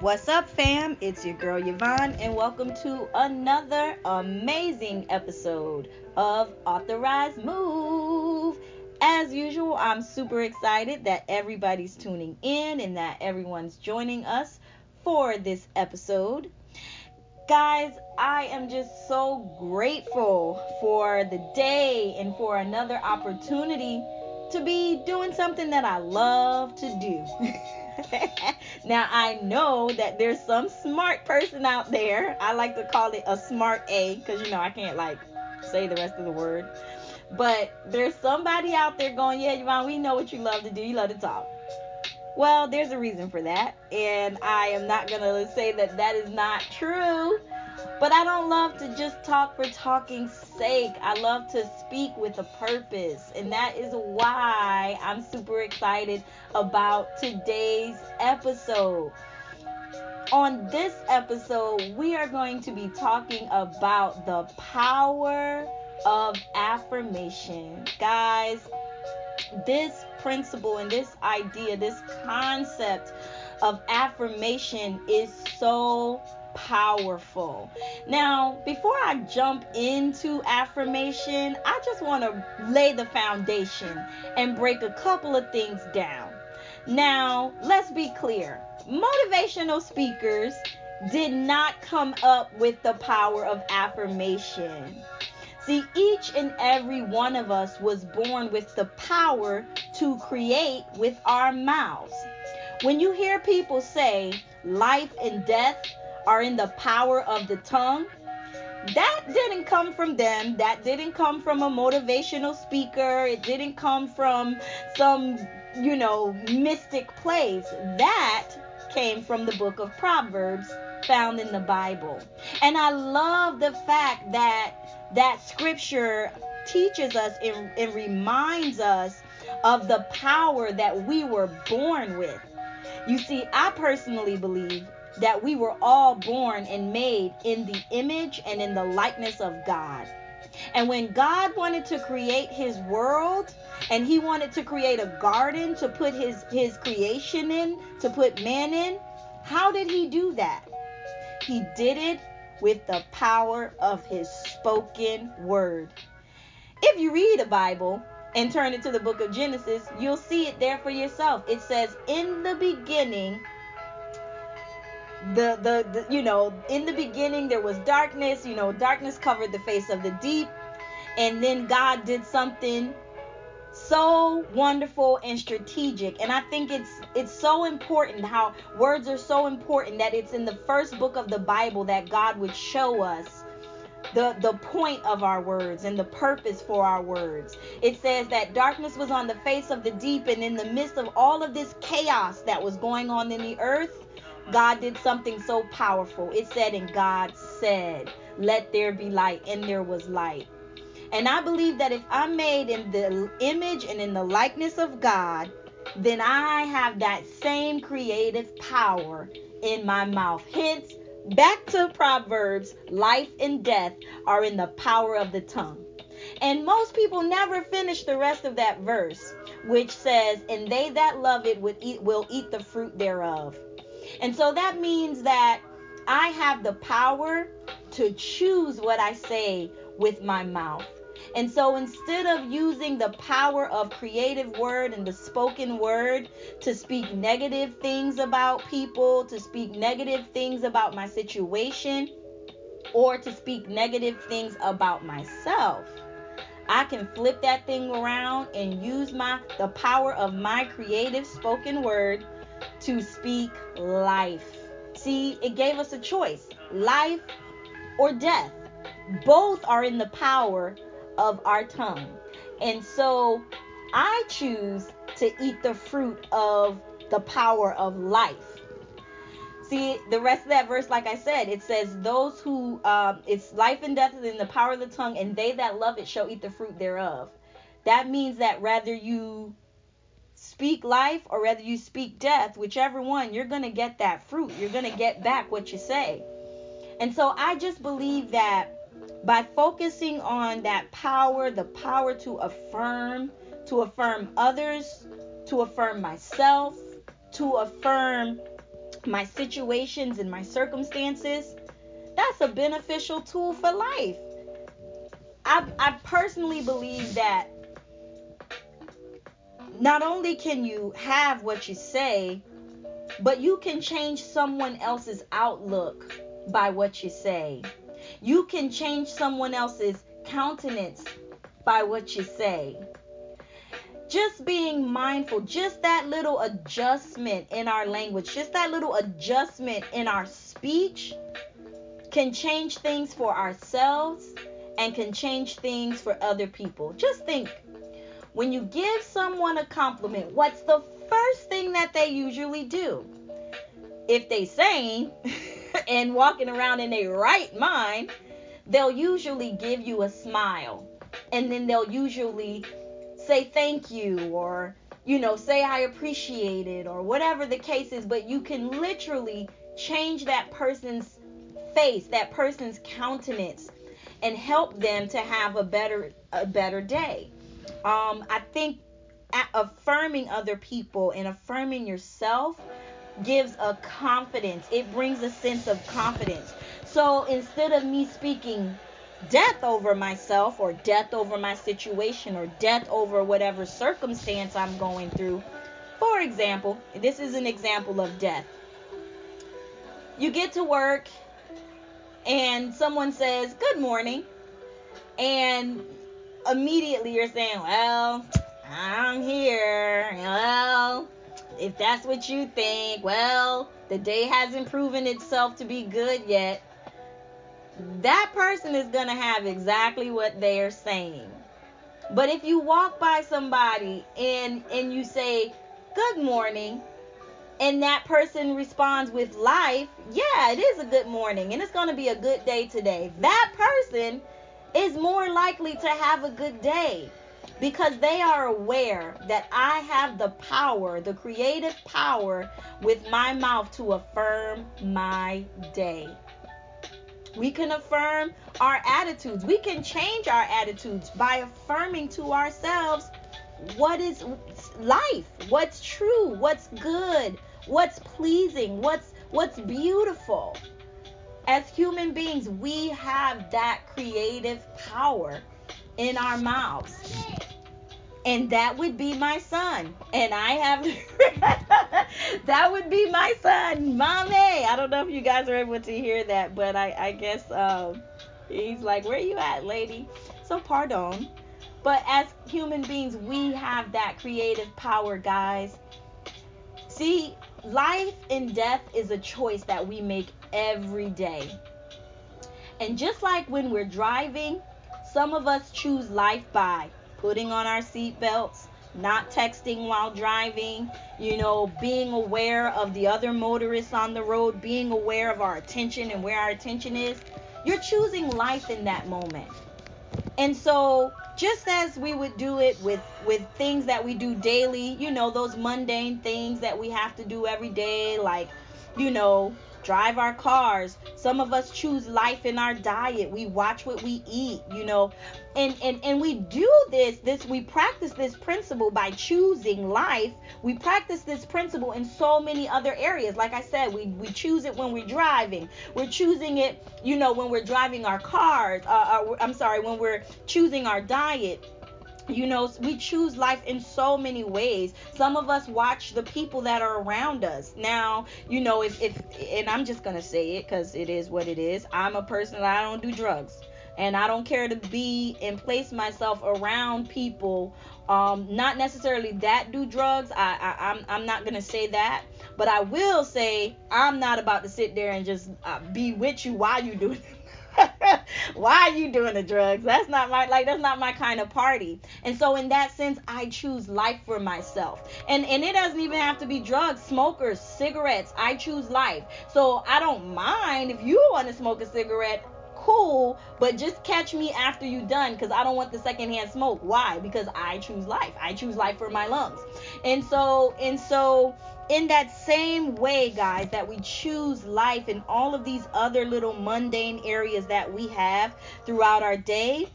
What's up, fam? It's your girl Yvonne, and welcome to another amazing episode of Authorized Move. As usual, I'm super excited that everybody's tuning in and that everyone's joining us for this episode. Guys, I am just so grateful for the day and for another opportunity to be doing something that I love to do. now I know that there's some smart person out there. I like to call it a smart A because you know I can't like say the rest of the word. But there's somebody out there going, yeah, Yvonne, we know what you love to do. You love to talk. Well, there's a reason for that, and I am not gonna say that that is not true. But I don't love to just talk for talking's sake. I love to speak with a purpose. And that is why I'm super excited about today's episode. On this episode, we are going to be talking about the power of affirmation. Guys, this principle and this idea, this concept of affirmation is so powerful. Now, before I jump into affirmation, I just want to lay the foundation and break a couple of things down. Now, let's be clear motivational speakers did not come up with the power of affirmation. See, each and every one of us was born with the power to create with our mouths. When you hear people say life and death are in the power of the tongue. That didn't come from them. That didn't come from a motivational speaker. It didn't come from some, you know, mystic place. That came from the book of Proverbs found in the Bible. And I love the fact that that scripture teaches us and, and reminds us of the power that we were born with. You see, I personally believe that we were all born and made in the image and in the likeness of God. And when God wanted to create his world and he wanted to create a garden to put his his creation in, to put man in, how did he do that? He did it with the power of his spoken word. If you read a Bible and turn it to the book of Genesis, you'll see it there for yourself. It says, "In the beginning the, the the you know in the beginning there was darkness you know darkness covered the face of the deep. And then god did something so wonderful and strategic. And i think it's it's so important how words are so important that it's in the first book of the bible that god would show us the the point of our words and the purpose for our words. It says that darkness was on the face of the deep and in the midst of all of this chaos that was going on in the earth God did something so powerful. It said, and God said, Let there be light, and there was light. And I believe that if I'm made in the image and in the likeness of God, then I have that same creative power in my mouth. Hence, back to Proverbs life and death are in the power of the tongue. And most people never finish the rest of that verse, which says, And they that love it will eat, will eat the fruit thereof. And so that means that I have the power to choose what I say with my mouth. And so instead of using the power of creative word and the spoken word to speak negative things about people, to speak negative things about my situation, or to speak negative things about myself, I can flip that thing around and use my the power of my creative spoken word to speak life. See, it gave us a choice life or death. Both are in the power of our tongue. And so I choose to eat the fruit of the power of life. See, the rest of that verse, like I said, it says, Those who, um, it's life and death is in the power of the tongue, and they that love it shall eat the fruit thereof. That means that rather you speak life or whether you speak death, whichever one, you're going to get that fruit. You're going to get back what you say. And so I just believe that by focusing on that power, the power to affirm, to affirm others, to affirm myself, to affirm my situations and my circumstances, that's a beneficial tool for life. I, I personally believe that not only can you have what you say, but you can change someone else's outlook by what you say. You can change someone else's countenance by what you say. Just being mindful, just that little adjustment in our language, just that little adjustment in our speech can change things for ourselves and can change things for other people. Just think when you give someone a compliment, what's the first thing that they usually do? If they sane and walking around in a right mind, they'll usually give you a smile. And then they'll usually say thank you or you know, say I appreciate it or whatever the case is, but you can literally change that person's face, that person's countenance and help them to have a better a better day. Um, I think affirming other people and affirming yourself gives a confidence. It brings a sense of confidence. So instead of me speaking death over myself or death over my situation or death over whatever circumstance I'm going through, for example, this is an example of death. You get to work and someone says, Good morning. And immediately you're saying, well, I'm here. Well, if that's what you think, well, the day hasn't proven itself to be good yet. That person is going to have exactly what they're saying. But if you walk by somebody and and you say, "Good morning," and that person responds with life, yeah, it is a good morning and it's going to be a good day today. That person is more likely to have a good day because they are aware that I have the power, the creative power with my mouth to affirm my day. We can affirm our attitudes. We can change our attitudes by affirming to ourselves what is life, what's true, what's good, what's pleasing, what's what's beautiful as human beings, we have that creative power in our mouths. And that would be my son. And I have that would be my son, Mommy. I don't know if you guys are able to hear that, but I, I guess um, he's like, Where you at, lady? So pardon. But as human beings, we have that creative power, guys. See, life and death is a choice that we make every day. And just like when we're driving, some of us choose life by putting on our seatbelts, not texting while driving, you know, being aware of the other motorists on the road, being aware of our attention and where our attention is. You're choosing life in that moment. And so, just as we would do it with with things that we do daily, you know, those mundane things that we have to do every day like, you know, drive our cars. Some of us choose life in our diet. We watch what we eat, you know. And and and we do this this we practice this principle by choosing life. We practice this principle in so many other areas. Like I said, we we choose it when we're driving. We're choosing it, you know, when we're driving our cars. Uh, uh, I'm sorry, when we're choosing our diet you know we choose life in so many ways. Some of us watch the people that are around us. Now you know if, if and i'm just gonna say it because it is what it is. I'm a person that i don't do drugs. And i don't care to be and place myself around people um not necessarily that do drugs. I, I i'm i'm not gonna say that. But i will say i'm not about to sit there and just uh, be with you while you do it why are you doing the drugs that's not my like that's not my kind of party and so in that sense i choose life for myself and and it doesn't even have to be drugs smokers cigarettes i choose life so i don't mind if you want to smoke a cigarette cool, but just catch me after you done because I don't want the secondhand smoke. Why? Because I choose life. I choose life for my lungs. And so and so in that same way, guys, that we choose life in all of these other little mundane areas that we have throughout our day,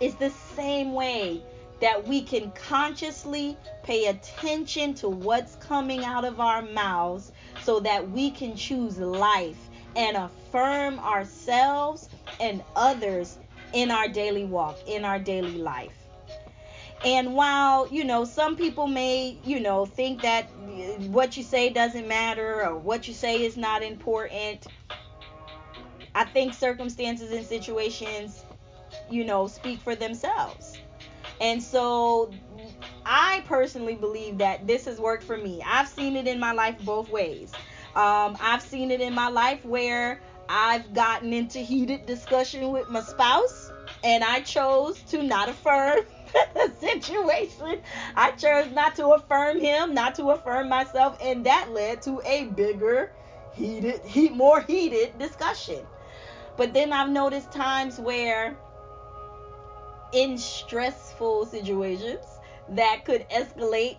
is the same way that we can consciously pay attention to what's coming out of our mouths so that we can choose life and affirm ourselves and others in our daily walk, in our daily life. And while, you know, some people may, you know, think that what you say doesn't matter or what you say is not important, I think circumstances and situations, you know, speak for themselves. And so I personally believe that this has worked for me. I've seen it in my life both ways. Um, I've seen it in my life where I've gotten into heated discussion with my spouse and I chose to not affirm the situation. I chose not to affirm him, not to affirm myself, and that led to a bigger, heated, heat, more heated discussion. But then I've noticed times where, in stressful situations that could escalate,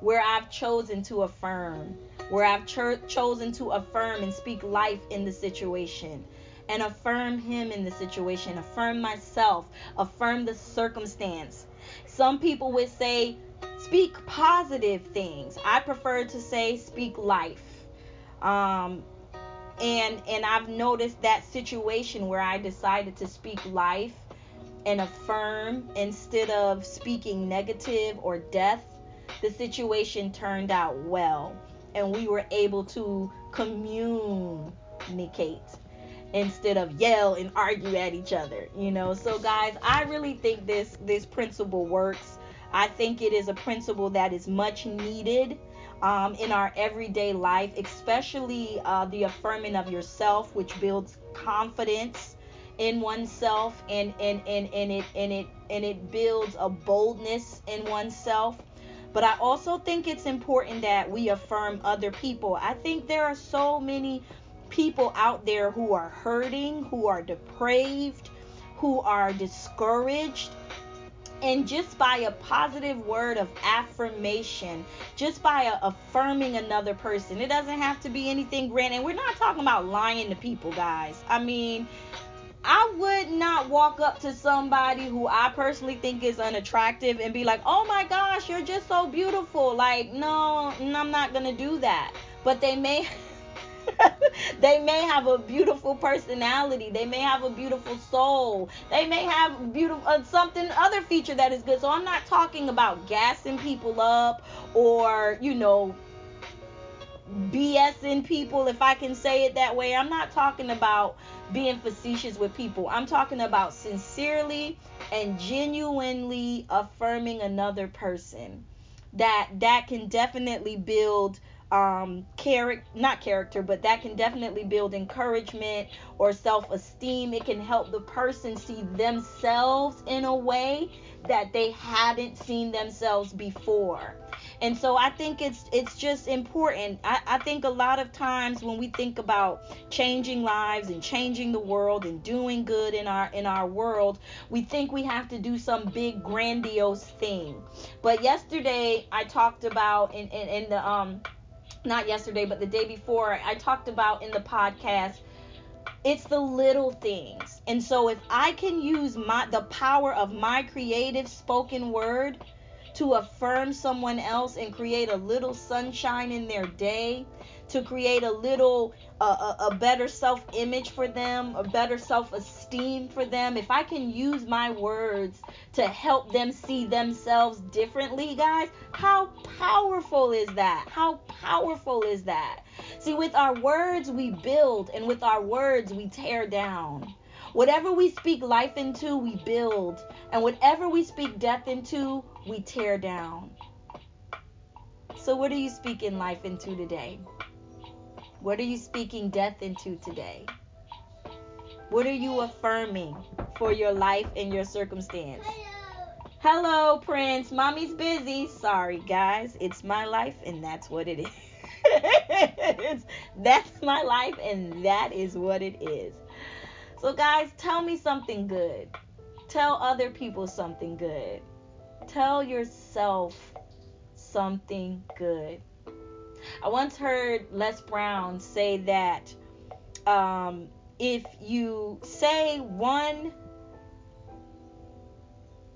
where I've chosen to affirm, where I've cho- chosen to affirm and speak life in the situation and affirm him in the situation, affirm myself, affirm the circumstance. Some people would say, speak positive things. I prefer to say, speak life. Um, and and I've noticed that situation where I decided to speak life and affirm instead of speaking negative or death, the situation turned out well, and we were able to communicate instead of yell and argue at each other you know? So guys i really think this this principle works. I think it is a principle that is much needed um, in our everyday life especially uh, the affirming of yourself which builds confidence in oneself and and, and, and it and it and it builds a boldness in oneself. But I also think it's important that we affirm other people. I think there are so many people out there who are hurting, who are depraved, who are discouraged. And just by a positive word of affirmation, just by a, affirming another person, it doesn't have to be anything grand. And we're not talking about lying to people, guys. I mean, I would not walk up to somebody who I personally think is unattractive and be like, oh my gosh, you're just so beautiful. Like, no, I'm not going to do that. But they may. they may have a beautiful personality. They may have a beautiful soul. They may have beautiful uh, something other feature that is good. So I'm not talking about gassing people up or you know BSing people, if I can say it that way. I'm not talking about being facetious with people. I'm talking about sincerely and genuinely affirming another person. That that can definitely build um character not character but that can definitely build encouragement or self-esteem. It can help the person see themselves in a way that they hadn't seen themselves before. And so i think it's it's just important. I, I think a lot of times when we think about changing lives and changing the world and doing good in our in our world we think we have to do some big grandiose thing. But yesterday i talked about in in, in the um not yesterday, but the day before, I talked about in the podcast it's the little things. And so if I can use my the power of my creative spoken word to affirm someone else and create a little sunshine in their day, to create a little uh, a, a better self-image for them, a better self-esteem for them, if I can use my words to help them see themselves differently, guys, how powerful is that? How powerful is that? See, with our words we build and with our words we tear down. Whatever we speak life into, we build. And whatever we speak death into, we tear down. So, what are you speaking life into today? What are you speaking death into today? What are you affirming for your life and your circumstance? Hello, Prince. Mommy's busy. Sorry, guys. It's my life, and that's what it is. that's my life, and that is what it is. So, guys, tell me something good. Tell other people something good. Tell yourself something good. I once heard Les Brown say that um, if you say one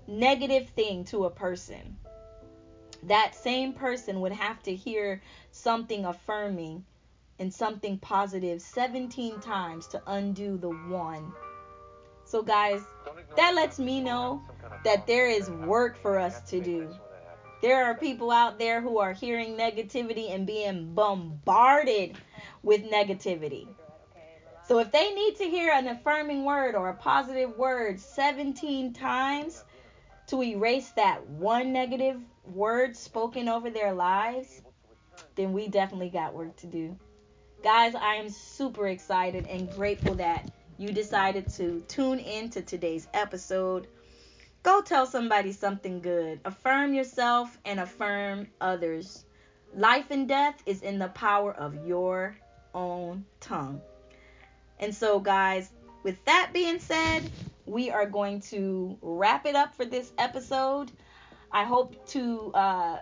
negative thing to a person, that same person would have to hear something affirming and something positive 17 times to undo the one. So, guys, that lets me know that there is work for us to do. There are people out there who are hearing negativity and being bombarded with negativity. So if they need to hear an affirming word or a positive word 17 times to erase that one negative word spoken over their lives, then we definitely got work to do. Guys, I am super excited and grateful that you decided to tune in to today's episode. Go tell somebody something good. Affirm yourself and affirm others. Life and death is in the power of your own tongue. And so, guys, with that being said, we are going to wrap it up for this episode. I hope to uh,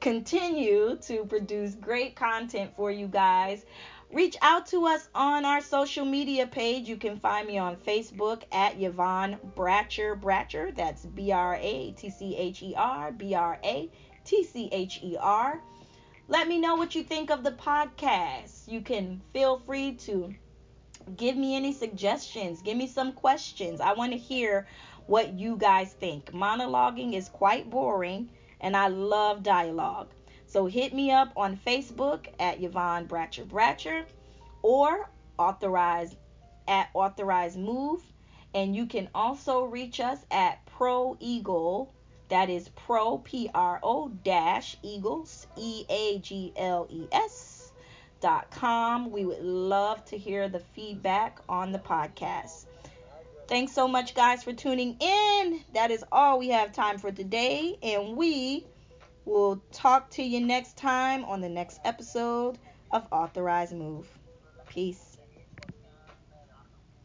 continue to produce great content for you guys. Reach out to us on our social media page. You can find me on Facebook at Yvonne Bratcher Bratcher. That's B R A T C H E R B R A T C H E R. Let me know what you think of the podcast. You can feel free to give me any suggestions, give me some questions. I want to hear what you guys think. Monologuing is quite boring, and I love dialogue. So hit me up on Facebook at Yvonne Bratcher Bratcher or authorize at authorized move. And you can also reach us at Pro Eagle. That is pro P R O dash Eagles E A G L E S dot com. We would love to hear the feedback on the podcast. Thanks so much, guys, for tuning in. That is all we have time for today, and we We'll talk to you next time on the next episode of Authorized Move. Peace.